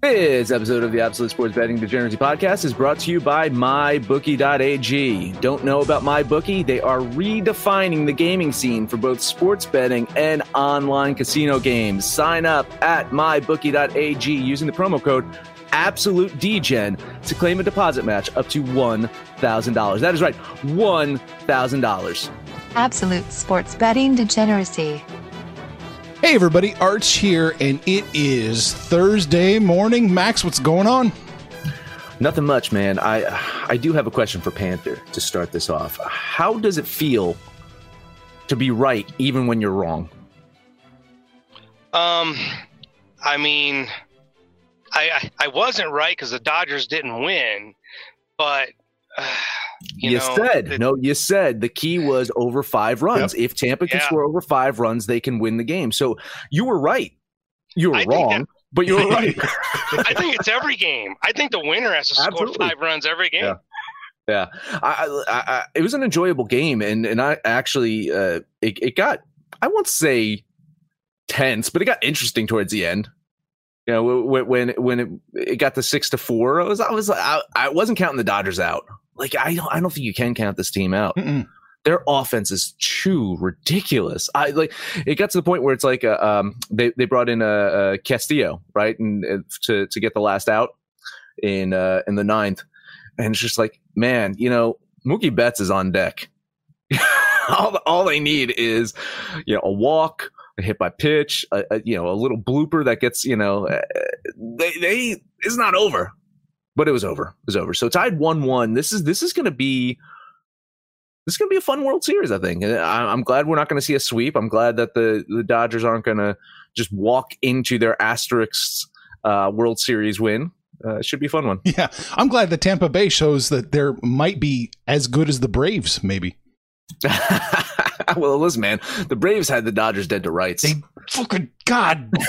This episode of the Absolute Sports Betting Degeneracy Podcast is brought to you by MyBookie.ag. Don't know about MyBookie? They are redefining the gaming scene for both sports betting and online casino games. Sign up at MyBookie.ag using the promo code Absolute DGen to claim a deposit match up to $1,000. That is right, $1,000. Absolute Sports Betting Degeneracy. Hey everybody, Arch here, and it is Thursday morning. Max, what's going on? Nothing much, man. I I do have a question for Panther to start this off. How does it feel to be right even when you're wrong? Um, I mean, I I, I wasn't right because the Dodgers didn't win, but uh, you, You, know, said it- no. You said the key was over five runs. If Tampa can Yeah. score over five runs, they can win the game. So you were right. You were I think wrong, but you were right. I think it's every game. I think the winner has to score Absolutely. five runs every game. Yeah. Yeah, I, I, I, it was an enjoyable game, and and I actually uh, it, it got I won't say tense, but it got interesting towards the end. You know, when when when it, it got to six to four, I was I was I, I wasn't counting the Dodgers out. Like I don't I don't think you can count this team out. Mm-mm. Their offense is too ridiculous. I like it got to the point where it's like uh, um they they brought in a, uh uh Castillo right and uh, to to get the last out in uh in the ninth, and it's just like man, you know Mookie Betts is on deck. all all they need is you know a walk, hit by pitch, a, a, you know a little blooper that gets you know uh, they they it's not over, but it was over. It was over. So tied one one. This is this is going to be this is going to be a fun World Series. I think. I, I'm glad we're not going to see a sweep. I'm glad that the the Dodgers aren't going to just walk into their asterisks uh, World Series win. Uh, it should be a fun one. Yeah, I'm glad that Tampa Bay shows that there might be as good as the Braves, maybe. well, listen, man, the Braves had the Dodgers dead to rights. They fucking God.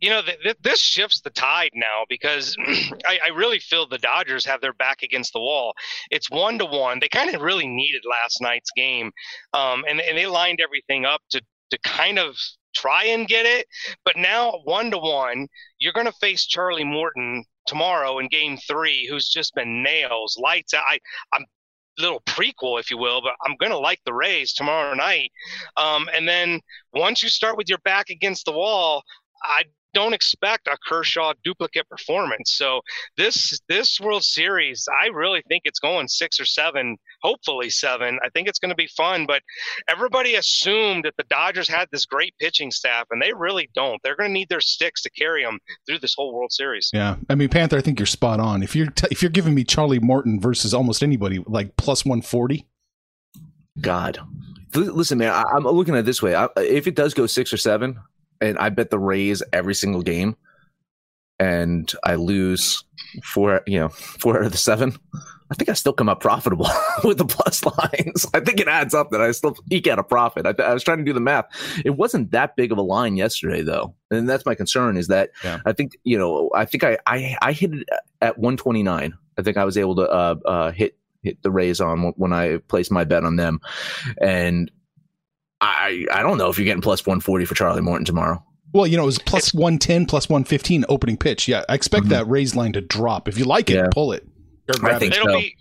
You know, th- th- this shifts the tide now because I, I really feel the Dodgers have their back against the wall. It's one to one. They kind of really needed last night's game, um, and and they lined everything up to to kind of try and get it. But now one to one, you're going to face Charlie Morton tomorrow in Game Three, who's just been nails, lights out. I, I'm little prequel, if you will, but I'm going to like the Rays tomorrow night. Um, and then once you start with your back against the wall, I don't expect a Kershaw duplicate performance. So this this World Series, I really think it's going six or seven, hopefully seven. I think it's going to be fun. But everybody assumed that the Dodgers had this great pitching staff, and they really don't. They're going to need their sticks to carry them through this whole World Series. Yeah, I mean Panther, I think you're spot on. If you're t- if you're giving me Charlie Morton versus almost anybody like plus 140, God, listen, man, I, I'm looking at it this way. I, if it does go six or seven, and I bet the Rays every single game, and I lose four, you know, four out of the seven, I think I still come up profitable with the plus lines. I think it adds up that I still eke out a profit. I, I was trying to do the math. It wasn't that big of a line yesterday, though, and that's my concern. Is that Yeah. I think you know, I think I I, I hit it at 129. I think I was able to uh, uh, hit hit the Rays on when I placed my bet on them, and I I don't know if you're getting plus 140 for Charlie Morton tomorrow. Well, you know, it was plus 110, plus 115 opening pitch. Yeah, I expect Mhm. that raised line to drop. If you like it, Yeah. pull it. Or I grab think it. It'll so. be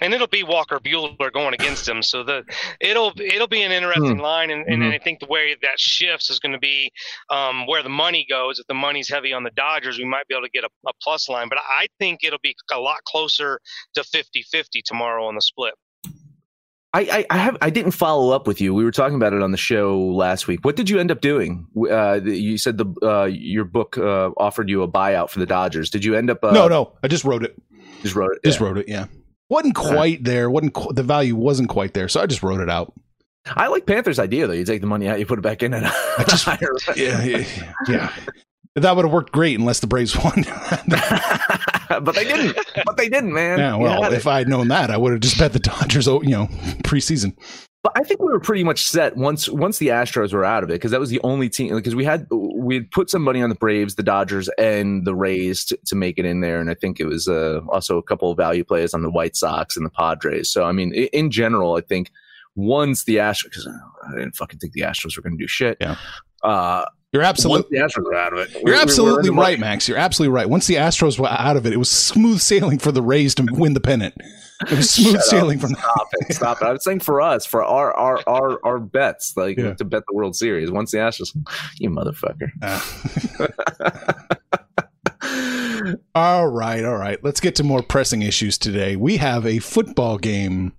and it'll be Walker Buehler going against him. So the it'll it'll be an interesting Hmm. line, and, and Mhm. I think the way that shifts is going to be um, where the money goes. If the money's heavy on the Dodgers, we might be able to get a, a plus line, but I think it'll be a lot closer to 50-50 tomorrow on the split. I, I, I have I didn't follow up with you. We were talking about it on the show last week. What did you end up doing? Uh, you said the uh, your book uh, offered you a buyout for the Dodgers. Did you end up? Uh, no, no, I just wrote it. just wrote it. Just Yeah. wrote it. Yeah, wasn't quite there. wasn't qu- the value wasn't quite there, so I just wrote it out. I like Panthers' idea though. You take the money out, you put it back in, and I just- higher. Yeah, yeah, yeah. That would have worked great unless the Braves won. but they didn't. But they didn't, man. yeah, well, if I had known that, I would have just bet the Dodgers. oh, You know, preseason. But I think we were pretty much set once once the Astros were out of it because that was the only team because we had we had put some money on the Braves, the Dodgers, and the Rays to, to make it in there, and I think it was uh, also a couple of value plays on the White Sox and the Padres. So I mean, i- in general, I think once the Astros because I didn't fucking think the Astros were going to do shit. Yeah. Uh, You're once absolutely. the Astros were out of it, we- we You're in absolutely money. right, Max. You're absolutely right. Once the Astros were out of it, it was smooth sailing for the Rays to win the pennant. It was smooth up. sailing from Stop it! Stop it! I was saying for us, for our our our our bets, like Yeah. to bet the World Series. Once the Astros, you motherfucker. Uh, all right, all right. Let's get to more pressing issues today. We have a football game.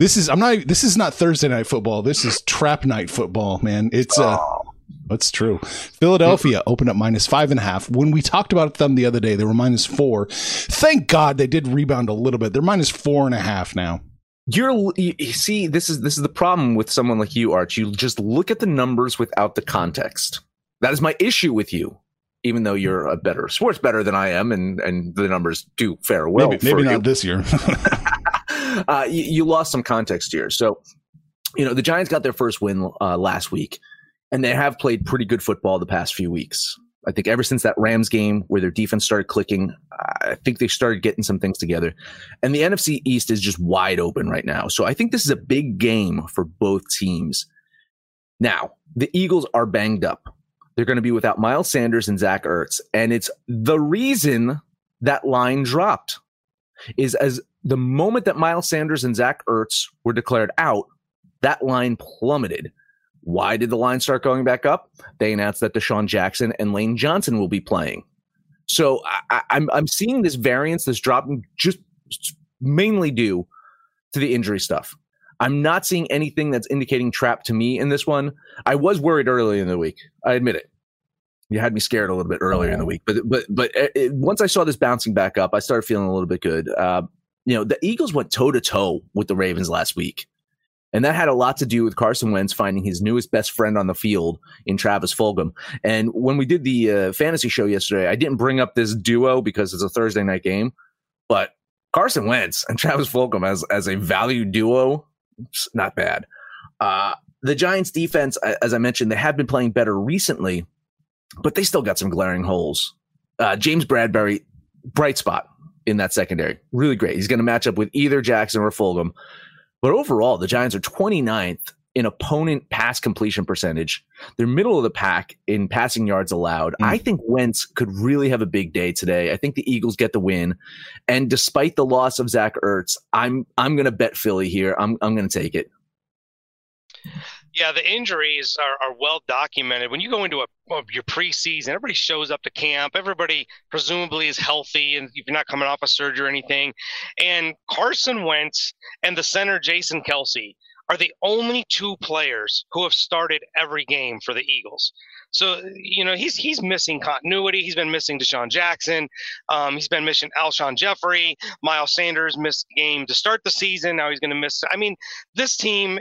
This is I'm not this is not Thursday night football. This is trap night football, man. It's uh that's true. Philadelphia opened up minus five and a half. When we talked about them the other day, they were minus four. Thank God they did rebound a little bit. They're minus four and a half now. You're you, see, this is this is the problem with someone like you, Arch. You just look at the numbers without the context. That is my issue with you. Even though you're a better sports better than I am, and and the numbers do fare well. maybe maybe not you. this year. uh, you, you lost some context here. So, you know, the Giants got their first win uh, last week, and they have played pretty good football the past few weeks. I think ever since that Rams game where their defense started clicking, I think they started getting some things together. And the NFC East is just wide open right now. So I think this is a big game for both teams. Now, the Eagles are banged up. They're going to be without Miles Sanders and Zach Ertz. And it's the reason that line dropped is as the moment that Miles Sanders and Zach Ertz were declared out, that line plummeted. Why did the line start going back up? They announced that DeSean Jackson and Lane Johnson will be playing. So I, I, I'm I'm seeing this variance, this drop, just mainly due to the injury stuff. I'm not seeing anything that's indicating trap to me in this one. I was worried early in the week. I admit it. You had me scared a little bit earlier in the week, but but but it, it- once I saw this bouncing back up, I started feeling a little bit good. Uh, you know, the Eagles went toe to toe with the Ravens last week. And that had a lot to do with Carson Wentz finding his newest best friend on the field in Travis Fulgham. And when we did the uh, fantasy show yesterday, I didn't bring up this duo because it's a Thursday night game, but Carson Wentz and Travis Fulgham as as a value duo, not bad. Uh, the Giants defense, as I mentioned, they have been playing better recently, but they still got some glaring holes. Uh, James Bradberry, bright spot in that secondary. Really great. He's going to match up with either Jackson or Fulgham. But overall, the Giants are 29th in opponent pass completion percentage. They're middle of the pack in passing yards allowed. Mm. I think Wentz could really have a big day today. I think the Eagles get the win. And despite the loss of Zach Ertz, I'm I'm going to bet Philly here. I'm I'm going to take it. Yeah, the injuries are, are well documented. When you go into a well, your preseason, everybody shows up to camp. Everybody presumably is healthy, and if you're not coming off a surgery or anything. And Carson Wentz and the center Jason Kelce are the only two players who have started every game for the Eagles. So you know he's he's missing continuity. He's been missing DeSean Jackson. Um, he's been missing Alshon Jeffery. Miles Sanders missed game to start the season. Now he's going to miss. I mean, this team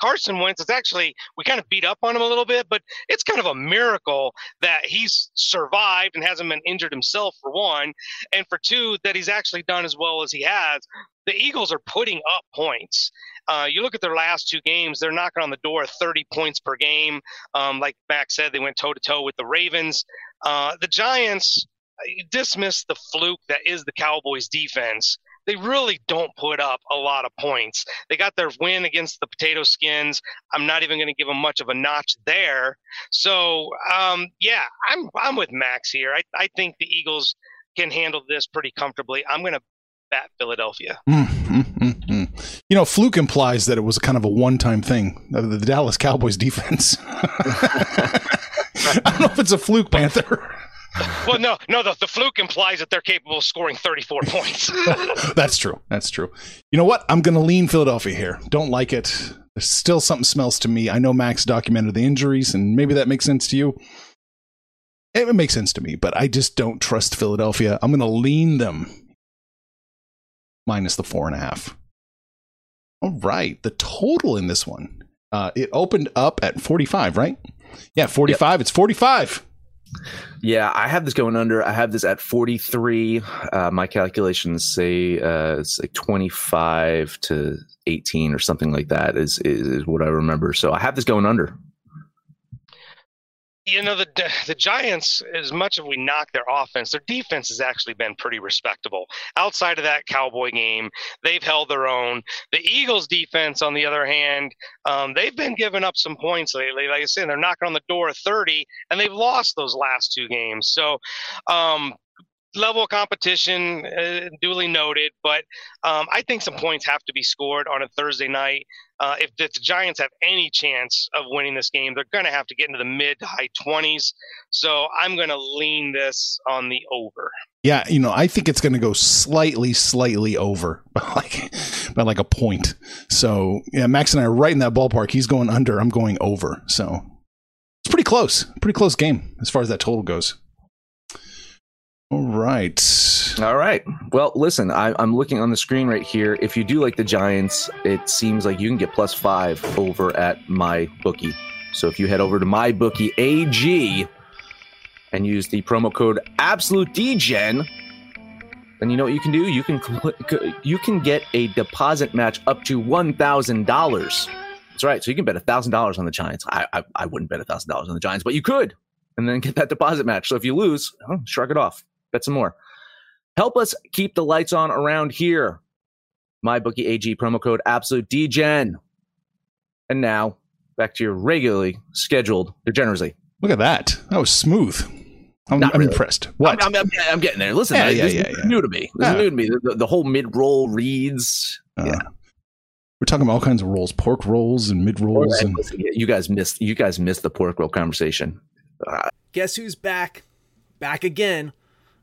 Carson Wentz is actually we kind of beat up on him a little bit, but it's kind of a miracle that he's survived and hasn't been injured himself for one, and for two that he's actually done as well as he has. The Eagles are putting up points. Uh, you look at their last two games; they're knocking on the door of 30 points per game. Um, like Max said, they went toe to toe with the Ravens. Uh, the Giants you dismiss the fluke that is the Cowboys defense. They really don't put up a lot of points. They got their win against the Potato Skins. I'm not even going to give them much of a notch there. So, um, yeah, I'm I'm with Max here. I, I think the Eagles can handle this pretty comfortably. I'm going to at Philadelphia. Mm, mm, mm, mm. You know, fluke implies that it was kind of a one-time thing. uh, The Dallas Cowboys defense. I don't know if it's a fluke, Panther. Well, no, no, the, the fluke implies that they're capable of scoring 34 points. That's true. That's true. You know what? I'm going to lean Philadelphia here. Don't like it. There's still something smells to me. I know Max documented the injuries, and maybe that makes sense to you. It makes sense to me, but I just don't trust Philadelphia. I'm going to lean them minus the four and a half. All right. The total in this one, uh, it opened up at 45, right? Yeah, 45. It's 45. Yeah, I have this going under. I have this at 43. Uh, my calculations say uh, it's like 25 to 18 or something like that is, is is what I remember. So I have this going under. You know the the Giants, as much as we knock their offense, their defense has actually been pretty respectable. Outside of that Cowboy game, they've held their own. The Eagles' defense, on the other hand, um, they've been giving up some points lately. Like I said, they're knocking on the door of 30, and they've lost those last two games. So. Um, Level of competition, uh, duly noted, but um, I think some points have to be scored on a Thursday night. Uh, if, the Giants have any chance of winning this game, they're going to have to get into the mid to high 20s. So I'm going to lean this on the over. Yeah, you know, I think it's going to go slightly, slightly over, like by like a point. So yeah, Max and I are right in that ballpark. He's going under. I'm going over. So it's pretty close. Pretty close game as far as that total goes. All right. All right. Well, listen, I, I'm looking on the screen right here. If you do like the Giants, it seems like you can get plus five over at my bookie. So if you head over to MyBookie AG and use the promo code Absolute DGen, then you know what you can do. You can you can get a deposit match up to one thousand dollars. That's right. So you can bet thousand dollars on the Giants. I, I I wouldn't bet thousand dollars on the Giants, but you could, and then get that deposit match. So if you lose, oh, shrug it off. Bet some more. Help us keep the lights on around here. MyBookie AG promo code Absolute DGen. And now back to your regularly scheduled degeneracy. Look at that. That was smooth. I'm, Not I'm really. impressed. What? I'm, I'm, I'm getting there. Listen, Yeah, I- yeah, this yeah, is yeah. new to me. This Yeah. is new to me. The, the, the whole mid-roll reads. Uh, yeah. We're talking about all kinds of rolls, pork rolls and mid rolls, and you guys missed. You guys missed the pork roll conversation. Guess who's back? Back again.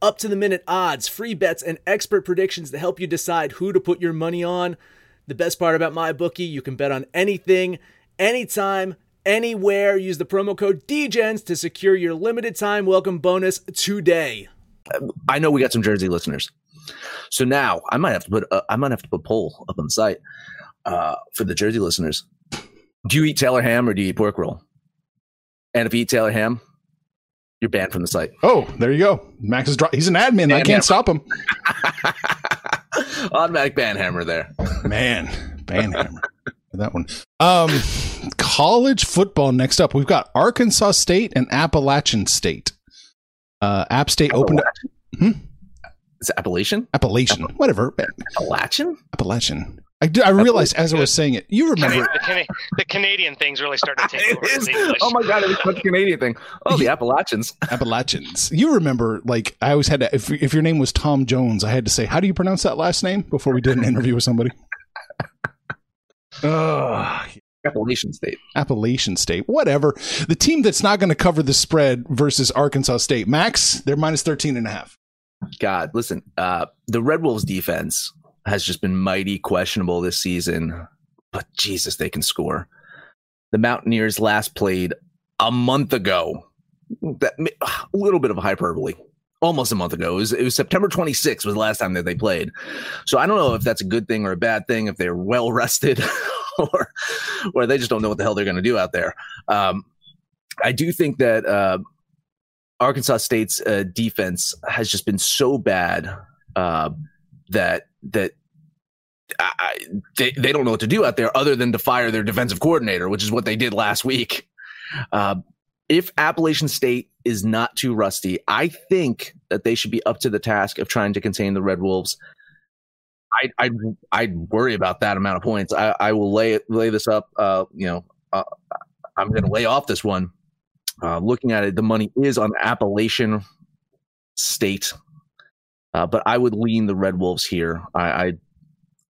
Up to the minute odds, free bets, and expert predictions to help you decide who to put your money on. The best part about MyBookie, you can bet on anything, anytime, anywhere. Use the promo code DGENS to secure your limited time welcome bonus today. I know we got some Jersey listeners, so now I might have to put. Uh, I might have to put a poll up on the site uh, for the Jersey listeners. Do you eat Taylor ham or do you eat pork roll? And if you eat Taylor ham, you're banned from the site. oh, there you go. Max is dro- he's an admin. I can't yeah. stop him. Automatic ban hammer there. Man, ban hammer. that one. Um, college football next up. We've got Arkansas State and Appalachian State. Uh, App State opened up. Hmm? Is it Appalachian? Appalachian, whatever. Appalachian? Appalachian. I, do, I realized as I was saying it. You remember? the, Cana- the Canadian thing's really started to take over. Is. Oh my god, it was such a Canadian thing. Oh, the Appalachians. Appalachians. You remember, like, I always had to, if, if your name was Tom Jones, I had to say, how do you pronounce that last name before we did an interview with somebody? Ugh. Appalachian State. Appalachian State, whatever. The team that's not going to cover the spread versus Arkansas State. Max, they're minus 13 and a half. God, listen, uh, the Red Wolves defense has just been mighty questionable this season, but Jesus, they can score. The Mountaineers last played a month ago. That a little bit of hyperbole. Almost a month ago. It was, it was September 26th was the last time that they played. So I don't know if that's a good thing or a bad thing, if they're well rested or or they just don't know what the hell they're going to do out there. Um, I do think that uh, Arkansas State's uh, defense has just been so bad uh, that that I, they they don't know what to do out there other than to fire their defensive coordinator, which is what they did last week. Uh, if Appalachian State is not too rusty, I think that they should be up to the task of trying to contain the Red Wolves. I I I'd worry about that amount of points. I, I will lay lay this up. Uh, you know, uh, I'm going to lay off this one. Uh, looking at it, the money is on Appalachian State, uh, but I would lean the Red Wolves here. I, I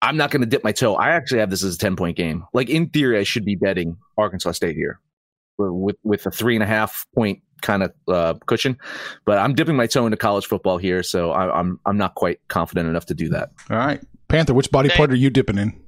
I'm not going to dip my toe. I actually have this as a 10 point game. Like in theory, I should be betting Arkansas State here with with a three and a half point kind of uh, cushion. But I'm dipping my toe into college football here, so I, I'm I'm not quite confident enough to do that. All right, Panther, which body part are you dipping in?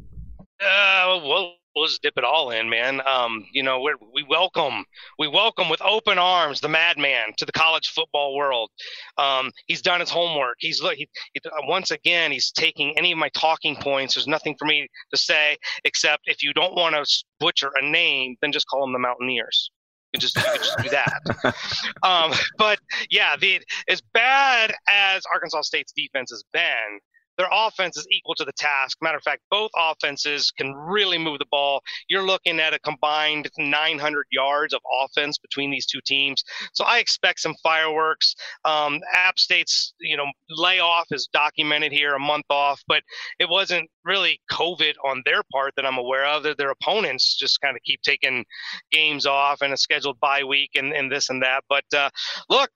Uh, well, we'll just dip it all in, man. Um, you know, we we welcome we welcome with open arms the madman to the college football world. Um, he's done his homework. He's he, he, once again he's taking any of my talking points. There's nothing for me to say except if you don't want to butcher a name, then just call them the Mountaineers. You can just, you can just do that. um, but yeah, the as bad as Arkansas State's defense has been, their offense is equal to the task. Matter of fact, both offenses can really move the ball. You're looking at a combined 900 yards of offense between these two teams. So I expect some fireworks. Um, App State's you know layoff is documented here, a month off, but it wasn't really COVID on their part that I'm aware of. That their opponents just kind of keep taking games off and a scheduled bye week and, and this and that. But uh, look,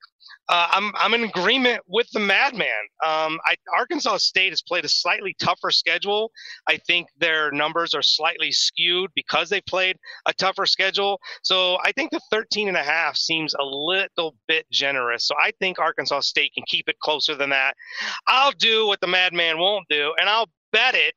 uh, I'm I'm in agreement with the madman. Um, I, Arkansas State has played a slightly tougher schedule. I think their numbers are slightly skewed because they played a tougher schedule. So I think the 13 and a half seems a little bit generous. So I think Arkansas State can keep it closer than that. I'll do what the madman won't do, and I'll bet it.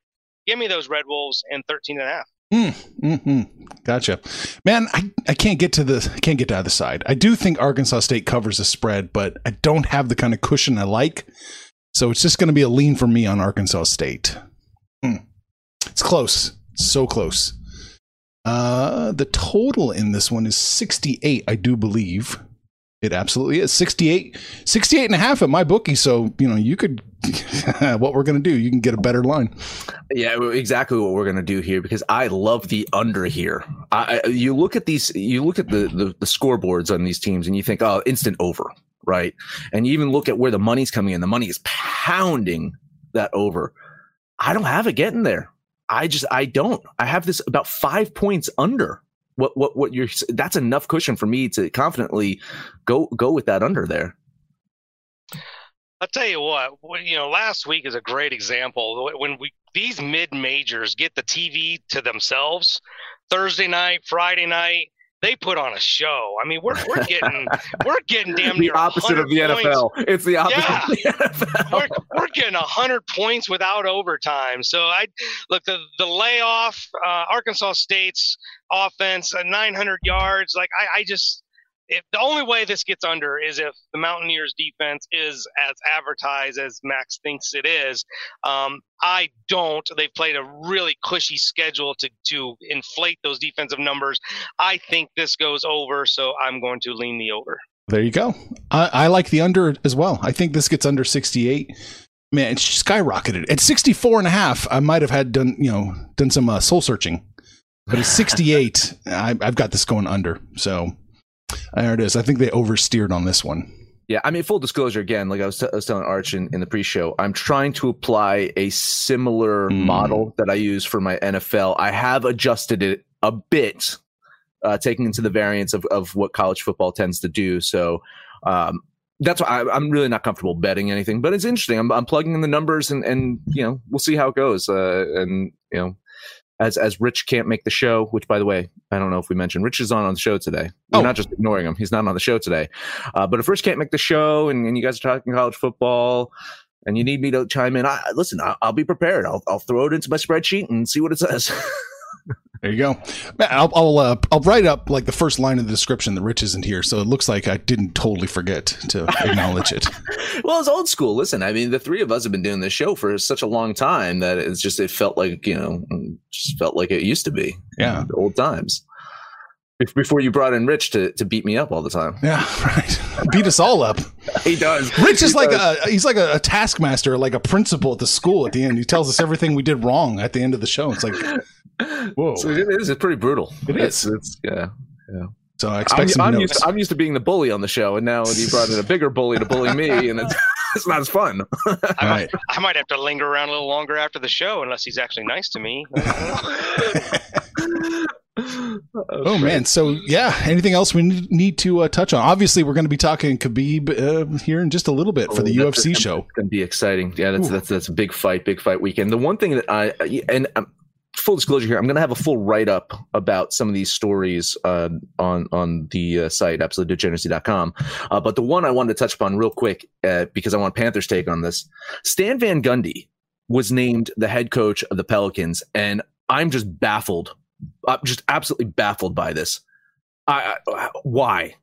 Give me those Red Wolves in 13 and a half. Mm, mm-hmm. Gotcha, man. I, I can't get to the can't get to either side. I do think Arkansas State covers the spread, but I don't have the kind of cushion I like. So it's just going to be a lean for me on Arkansas State. Mm. It's close, so close. Uh, the total in this one is 68, I do believe. It absolutely is 68, 68 and a half at MyBookie. So, you know, you could, what we're going to do, you can get a better line. Yeah, exactly what we're going to do here because I love the under here. I, you look at these, you look at the, the, the scoreboards on these teams and you think, oh, instant over, right? And you even look at where the money's coming in. The money is pounding that over. I don't have it getting there. I just, I don't. I have this about five points under what what what you're that's enough cushion for me to confidently go go with that under there. I'll tell you what, you know, last week is a great example. When we these mid majors get the TV to themselves, Thursday night, Friday night, they put on a show. I mean, we're we're getting we're getting damn near the opposite of the points. NFL. It's the opposite yeah. the NFL. We're, we're getting hundred points without overtime. So I look the the layoff, uh, Arkansas State's offense, uh, 900 yards. Like I, I just if the only way this gets under is if the Mountaineers defense is as advertised as Max thinks it is. Um, I don't. They've played a really cushy schedule to to inflate those defensive numbers. I think this goes over, so I'm going to lean the over. There you go. I, I like the under as well. I think this gets under 68 man, it's skyrocketed. At 64 and a half, I might have had done, you know, done some uh, soul searching. But at 68, I, I've got this going under. So there it is. I think they oversteered on this one. Yeah, I mean, full disclosure again, like I was, t- I was telling Arch in, in, the pre-show, I'm trying to apply a similar mm. model that I use for my NFL. I have adjusted it a bit, uh, taking into the variance of, of what college football tends to do. So um, that's why I, am really not comfortable betting anything, but it's interesting. I'm, I'm plugging in the numbers and, and, you know, we'll see how it goes. Uh, and, you know, as as Rich can't make the show, which by the way, I don't know if we mentioned Rich is on on the show today. We're oh. not just ignoring him; he's not on the show today. Uh, but if Rich can't make the show, and, and you guys are talking college football, and you need me to chime in, I, listen, I'll, I'll be prepared. I'll, I'll throw it into my spreadsheet and see what it says. There you go. I'll I'll, uh, I'll write up like the first line of the description that Rich isn't here, so it looks like I didn't totally forget to acknowledge it. well, it's old school. Listen, I mean, the three of us have been doing this show for such a long time that it's just it felt like you know, just felt like it used to be. Yeah, old times. Before you brought in Rich to, to beat me up all the time. Yeah, right. Beat us all up. he does. Rich is he like does. a he's like a, a taskmaster, like a principal at the school. At the end, he tells us everything we did wrong at the end of the show. It's like, whoa, So it is. It's pretty brutal. It it's, is. It's yeah. Yeah. So I I'm, some I'm notes. used to, I'm used to being the bully on the show, and now he brought in a bigger bully to bully me, and it's it's not as fun. All right. I might have to linger around a little longer after the show unless he's actually nice to me. Oh man, so yeah. Anything else we need- need to uh, touch on? Obviously, we're going to be talking Khabib uh, here in just a little bit for the Oh, that's- UFC show. It's going to be exciting. Yeah, that's Ooh. that's that's a big fight, big fight weekend. The one thing that I and um, full disclosure here, I'm going to have a full write up about some of these stories uh, on on the uh, site absolutedegeneracy.com. Uh, but the one I wanted to touch upon real quick uh, because I want Panthers take on this. Stan Van Gundy was named the head coach of the Pelicans, and I'm just baffled. I'm just absolutely baffled by this. I, I why?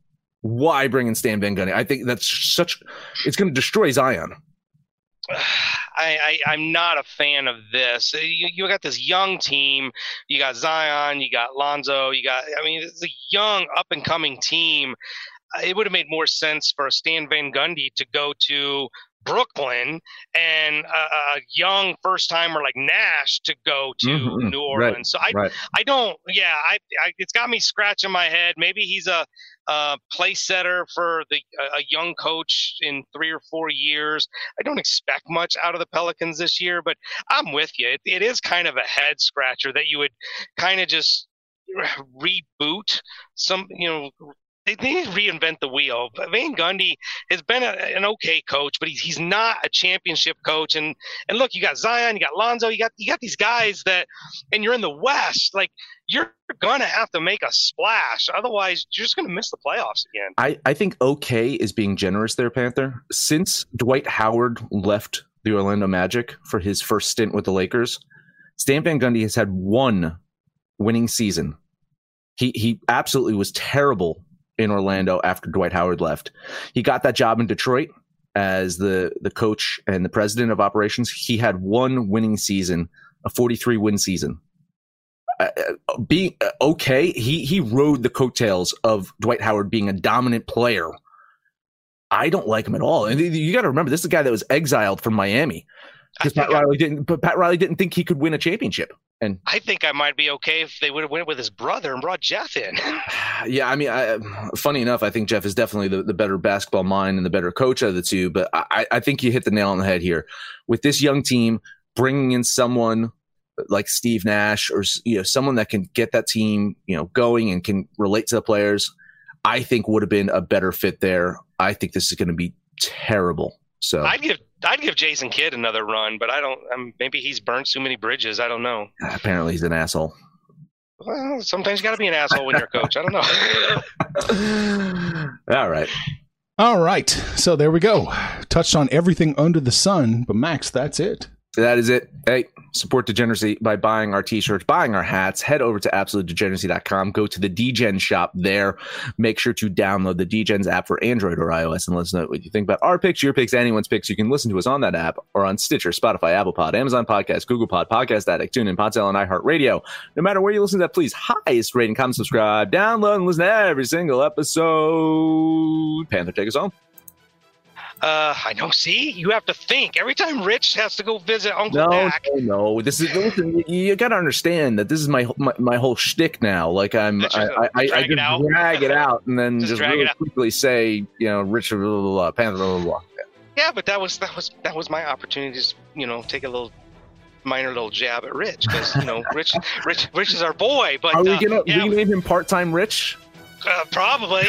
Why bring in Stan Van Gundy? I think that's such. It's going to destroy Zion. I, I I'm not a fan of this. You, you got this young team. You got Zion. You got Lonzo. You got. I mean, it's a young up and coming team. Uh, it would have made more sense for Stan Van Gundy to go to Brooklyn and a, a young first timer like Nash to go to Mhm, New right, Orleans. So I Right. I don't. Yeah, I, I it's got me scratching my head. Maybe he's a, a place setter for the a, a young coach in three or four years. I don't expect much out of the Pelicans this year, but I'm with you. It, it is kind of a head scratcher that you would kind of just reboot some. You know. They need to reinvent the wheel. Van Gundy has been a, an okay coach, but he's he's not a championship coach. And and look, you got Zion, you got Lonzo, you got you got these guys that, and you're in the West. Like you're gonna have to make a splash, otherwise you're just gonna miss the playoffs again. I, I think okay is being generous there, Panther. Since Dwight Howard left the Orlando Magic for his first stint with the Lakers, Stan Van Gundy has had one winning season. He he absolutely was terrible in Orlando after Dwight Howard left. He got that job in Detroit as the the coach and the president of operations. He had one winning season, a 43 win season. Uh, uh, being uh, okay, he he rode the coattails of Dwight Howard being a dominant player. I don't like him at all. And you got to remember, this is a guy that was exiled from Miami because Pat Riley didn't. But Pat Riley didn't think he could win a championship. And I think I might be okay if they would have went with his brother and brought Jeff in. yeah, I mean, I, funny enough, I think Jeff is definitely the, the better basketball mind and the better coach of the two. But I, I think you hit the nail on the head here with this young team bringing in someone like Steve Nash or you know someone that can get that team you know going and can relate to the players. I think would have been a better fit there. I think this is going to be terrible. So I'd give I'd give Jason Kidd another run, but I don't. Um, maybe he's burned too many bridges. I don't know. apparently he's an asshole. Well, sometimes you got to be an asshole when you're a coach. I don't know. All right. All right, so there we go. Touched on everything under the sun, but Max, that's it. That is it. Hey, support degeneracy by buying our t-shirts, buying our hats. Head over to absolutedegeneracy.com. Go to the DGen shop there. Make sure to download the DGens app for Android or iOS and let us know what you think about our picks, your picks, anyone's picks. You can listen to us on that app or on Stitcher, Spotify, Apple Pod, Amazon Podcast, Google Pod, Podcast Addict, TuneIn, Podtail, and iHeartRadio. No matter where you listen to that, please highest rate and comment, subscribe, download, and listen to every single episode. Panther, take us home. Uh, I know. See, you have to think every time Rich has to go visit Uncle No, Dak. no, no. This is listen. You, got to understand that this is my my, my whole shtick now. Like I'm, Just I, I, I, I drag it just out. drag it out and then Just just, really quickly say, you know, Rich, blah, blah, blah, Panther, blah, blah, blah. Yeah, but that was that was that was my opportunity to you know take a little minor little jab at Rich because you know Rich Rich Rich is our boy. But Are we uh, gonna yeah, rename him part time Rich? Uh, probably.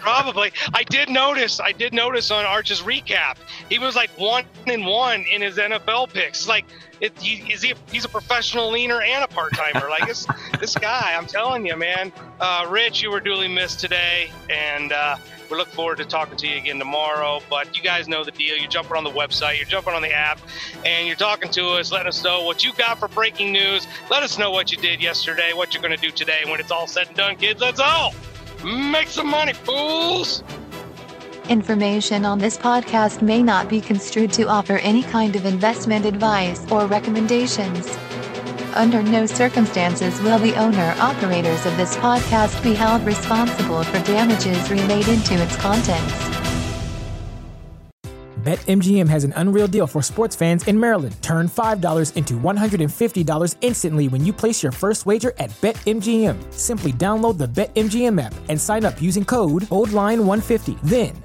Probably. I did notice. I did notice on Arch's recap, he was like one and one in his NFL picks. It's like, it, he, is he? A, he's a professional leaner and a part timer. Like this, this guy. I'm telling you, man. Uh, Rich, you were duly missed today, and uh, We look forward to talking to you again tomorrow. But you guys know the deal. You're jumping on the website, you're jumping on the app, and you're talking to us, letting us know what you got for breaking news. Let us know what you did yesterday, what you're going to do today. When it's all said and done, kids, let's all make some money, fools. Information on this podcast may not be construed to offer any kind of investment advice or recommendations. Under no circumstances will the owner operators of this podcast be held responsible for damages related to its contents. BetMGM has an unreal deal for sports fans in Maryland. Turn $5 into $150 instantly when you place your first wager at BetMGM. Simply download the BetMGM app and sign up using code OldLine150. Then,